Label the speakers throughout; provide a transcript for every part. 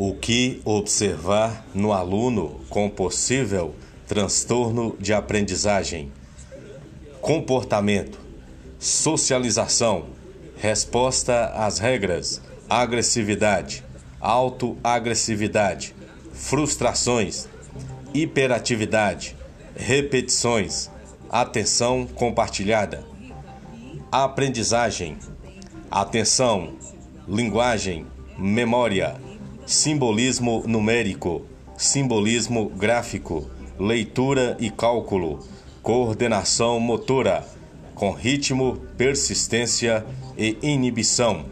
Speaker 1: O que observar no aluno com possível transtorno de aprendizagem? Comportamento, socialização, resposta às regras, agressividade, autoagressividade, frustrações, hiperatividade, repetições, atenção compartilhada, aprendizagem, atenção, linguagem, memória, simbolismo numérico, simbolismo gráfico, leitura e cálculo, coordenação motora, com ritmo, persistência e inibição.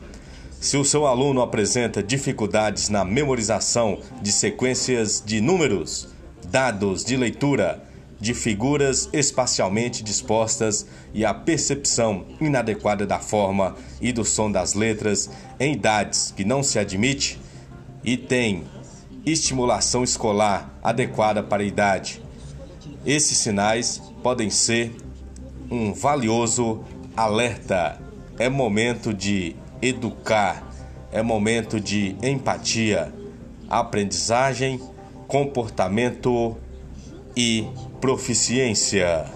Speaker 1: Se o seu aluno apresenta dificuldades na memorização de sequências de números, dados de leitura, de figuras espacialmente dispostas e a percepção inadequada da forma e do som das letras em idades que não se admite e tem estimulação escolar adequada para a idade. Esses sinais podem ser um valioso alerta. É momento de educar, é momento de empatia, aprendizagem, comportamento e proficiência.